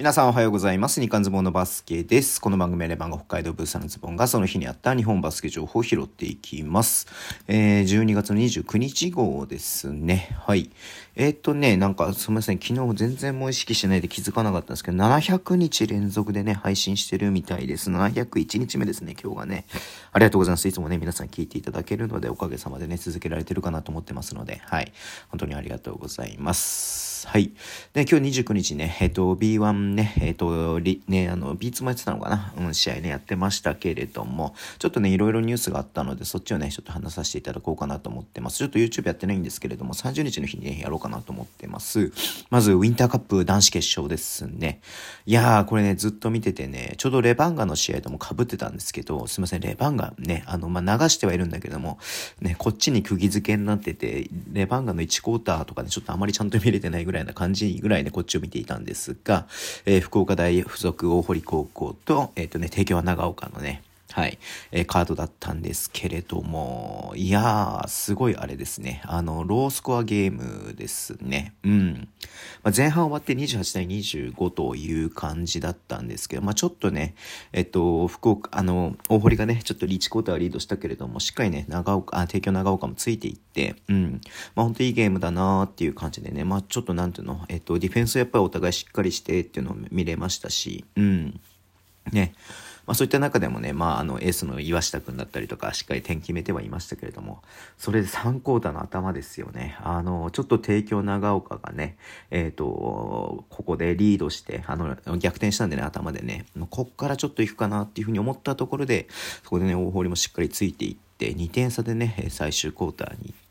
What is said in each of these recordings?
皆さんおはようございます。日刊ズボンのバスケです。この番組はレバンが北海道ブースタのズボンがその日にあった日本バスケ情報を拾っていきます。えー、12月の29日号ですね。はい。えー、っとね、なんかすみません。昨日全然もう意識しないで気づかなかったんですけど、700日連続でね、配信してるみたいです。701日目ですね、今日がね。ありがとうございます。いつもね、皆さん聞いていただけるので、おかげさまでね、続けられてるかなと思ってますので、はい。本当にありがとうございます。はい。で、今日29日ね、えっと、B1 ね、えっ、ー、と、ね、あの、ビーツもやってたのかな？うん、試合ね、やってましたけれども、ちょっとね、いろいろニュースがあったので、そっちをね、ちょっと話させていただこうかなと思ってます。ちょっと YouTube やってないんですけれども、30日の日にね、やろうかなと思ってます。まず、ウィンターカップ男子決勝ですね。いやー、これね、ずっと見ててね、ちょうどレバンガの試合とも被ってたんですけど、すいません、レバンガね、あの、まあ、流してはいるんだけども、ね、こっちに釘付けになってて、レバンガの1クォーターとかね、ちょっとあまりちゃんと見れてないぐらいな感じぐらいね、こっちを見ていたんですが、えー、福岡大附属大堀高校と、えっ、ー、とね、帝京は長岡のね、はい、えー、カードだったんですけれども、いやー、すごいあれですね。あの、ロースコアゲームですね。うん。まあ、前半終わって28対25という感じだったんですけど、まあ、ちょっとね、えっと、福岡、あの、大堀がね、ちょっとリーチコーターリードしたけれども、しっかりね、長岡、あ、帝京長岡もついていって、うん。まあ、本当いいゲームだなーっていう感じでね、まあ、ちょっとなんていうの、えっと、ディフェンスやっぱりお互いしっかりしてっていうのを見れましたし、うん。ね。まあ、そういった中でもね、まあ、あの、エースの岩下くんだったりとか、しっかり点決めてはいましたけれども、それで3クォーターの頭ですよね。あの、ちょっと帝京長岡がね、えっ、ー、と、ここでリードして、あの、逆転したんでね、頭でね、こっからちょっと行くかなっていうふうに思ったところで、そこでね、大堀もしっかりついていって、2点差でね、最終クォーターに行って、、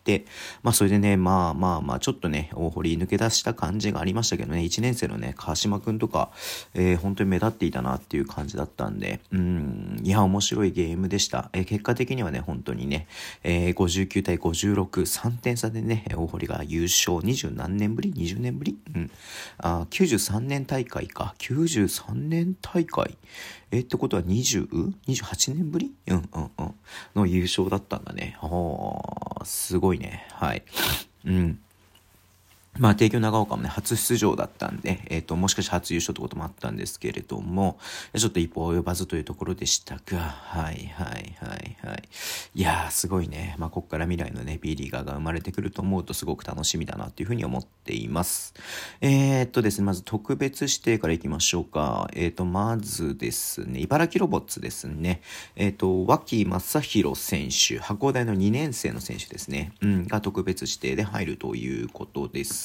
まあそれでね、まあまあまあちょっとね、大堀抜け出した感じがありましたけどね、1年生のね、川島くんとか、えー、本当に目立っていたなっていう感じだったんで、うん、いや、面白いゲームでした。えー、結果的にはね、本当にね、えー、59対56、3点差でね、大堀が優勝、20何年ぶり ?20 年ぶり？うん。あ、93年大会か。93年大会？えってことは 20?28 年ぶり？うんうんうん。の優勝だったんだね。はあ、すごいね。はい。うん。まあ、帝京長岡もね、初出場だったんで、えっ、ー、と、もしかして初優勝ってこともあったんですけれども、ちょっと一歩及ばずというところでしたが、はいはいはいはい。いやー、すごいね。まあ、ここから未来のね、B リーガーが生まれてくると思うとすごく楽しみだなっていうふうに思っています。えー、っとですね、まず特別指定からいきましょうか。えー、っと、まずですね、茨城ロボッツですね。えー、っと、脇正宏選手、箱大の2年生の選手ですね。うん、が特別指定で入るということです。。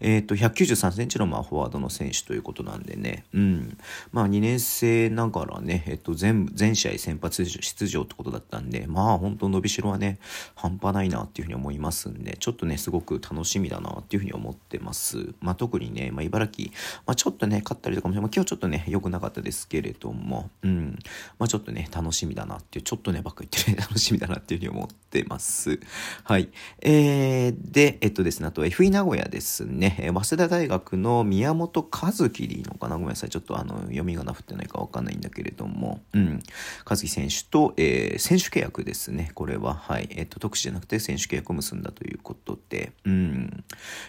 えっ、ー、と、193センチのまあフォワードの選手ということなんでね、うん。まあ2年生ながらね、えっ、ー、と、全部、全試合先発出場ってことだったんで、まあ本当伸びしろはね、半端ないなっていうふうに思いますんで、ちょっとね、すごく楽しみだなっていうふうに思ってます。まあ特にね、まあ茨城、まあちょっとね、勝ったりとかも、まあ今日ちょっとね、良くなかったですけれども、うん。まあちょっとね、楽しみだなっていう、ちょっとね、ばっか言ってね、楽しみだなっていうふうに思ってます。はい。えー、で、えっとですね、あと F 名古屋ですね、早稲田大学の宮本和樹でいいのかな？ごめんなさい。ちょっとあの、読みがな振ってないかわかんないんだけれども、うん。和樹選手と、えー、選手契約ですね。これは、はい。えっ、ー、と、特殊じゃなくて選手契約を結んだということで、うん。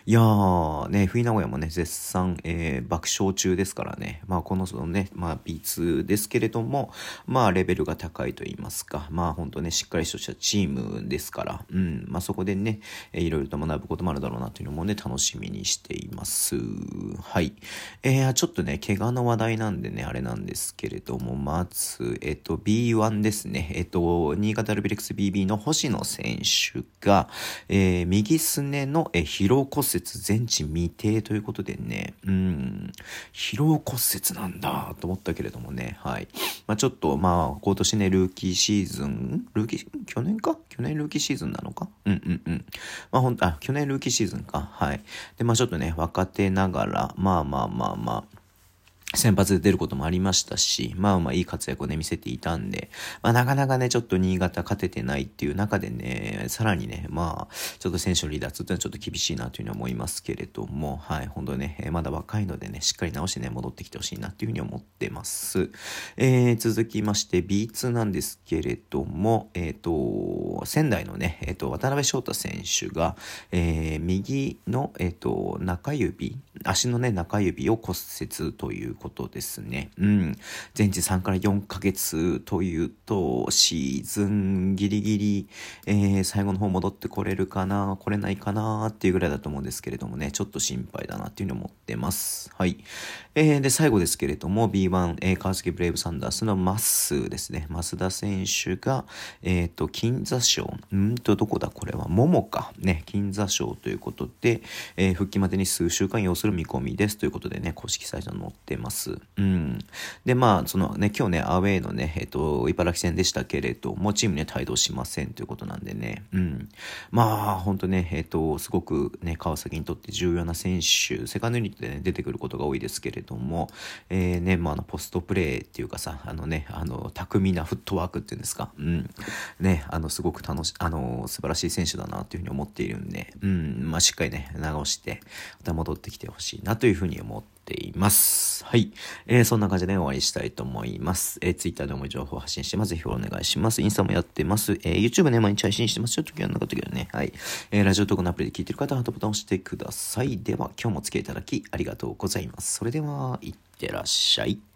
いやー、ね、冬名古屋もね、絶賛、えー、爆笑中ですからね。まあ、この、そのね、まあ、B2 ですけれども、まあ、レベルが高いと言いますか、まあ、本当ね、しっかりとしたチームですから、うん。まあ、そこでね、いろいろと学ぶこともあるだろうなというのもね、楽しみにしています。はい。えー、ちょっとね、怪我の話題なんでね、あれなんですけれども、まず、えっと、B1 ですね。えっと、新潟ルビレックス BB の星野選手が、えー、右すねの、え疲労骨折全治未定ということでね、うん、疲労骨折なんだと思ったけれどもね、はい。まあちょっと、まあ今年ね、ルーキーシーズン、ルーキー、去年か？去年ルーキーシーズンなのか？うんうんうん。まあほんと、あ、去年ルーキーシーズンか？はい。で、まあちょっとね、若手ながら、まあまあまあまあ、先発で出ることもありましたし、まあまあいい活躍をね、見せていたんで、まあなかなかね、ちょっと新潟勝ててないっていう中でね、さらにね、まあ、ちょっと選手の離脱っていうのはちょっと厳しいなというふうに思いますけれども、はい、本当ね、まだ若いのでね、しっかり直してね、戻ってきてほしいなっていうふうに思ってます。えー、続きまして B2 なんですけれども、えっ、ー、と、仙台のね、えっ、ー、と、渡辺翔太選手が、えー、右の、えっ、と、中指、足のね、中指を骨折ということですね。うん。全治3から4ヶ月というと、シーズンギリギリ、えー、最後の方戻ってこれるかな、来れないかなっていうぐらいだと思うんですけれどもね、ちょっと心配だなっていうふうに思ってます。はい。えー、で、最後ですけれども、B1、えー、川崎ブレイブサンダースのマッスですね。増田選手が、えっ、ー、と、金座賞、んと、どこだこれは、桃か。ね、金座賞ということで、えー、復帰までに数週間要する見込みですということでね、公式サイトに載ってます。うん。で、まあ、そのね、今日ね、アウェイのね、えっ、と、茨城戦でしたけれども、チームに帯同しませんということなんでね、うん。まあ、ほんとね、えっ、と、すごくね、川崎にとって重要な選手、セカンドユニットでね、出てくることが多いですけれども、えー、ね、まあ、あの、ポストプレーっていうかさ、あのね、あの、巧みなフットワークっていうんですか、うん。ね、あの、すごく楽し、あの、素晴らしい選手だなというふうに思っているんで、うん、まあ、しっかりね、直して、また戻ってきてほしいなというふうに思ってています。はい。えー、そんな感じで終わりしたいと思います。えー、Twitter でも情報発信してます。ぜひお願いします。インスタもやってます。えー、YouTube ね、毎日配信してます。ちょっと気がなかったけどね。はい。えー、ラジオトークのアプリで聞いてる方はハートボタンを押してください。では、今日もお付き合いいただきありがとうございます。それでは、いってらっしゃい。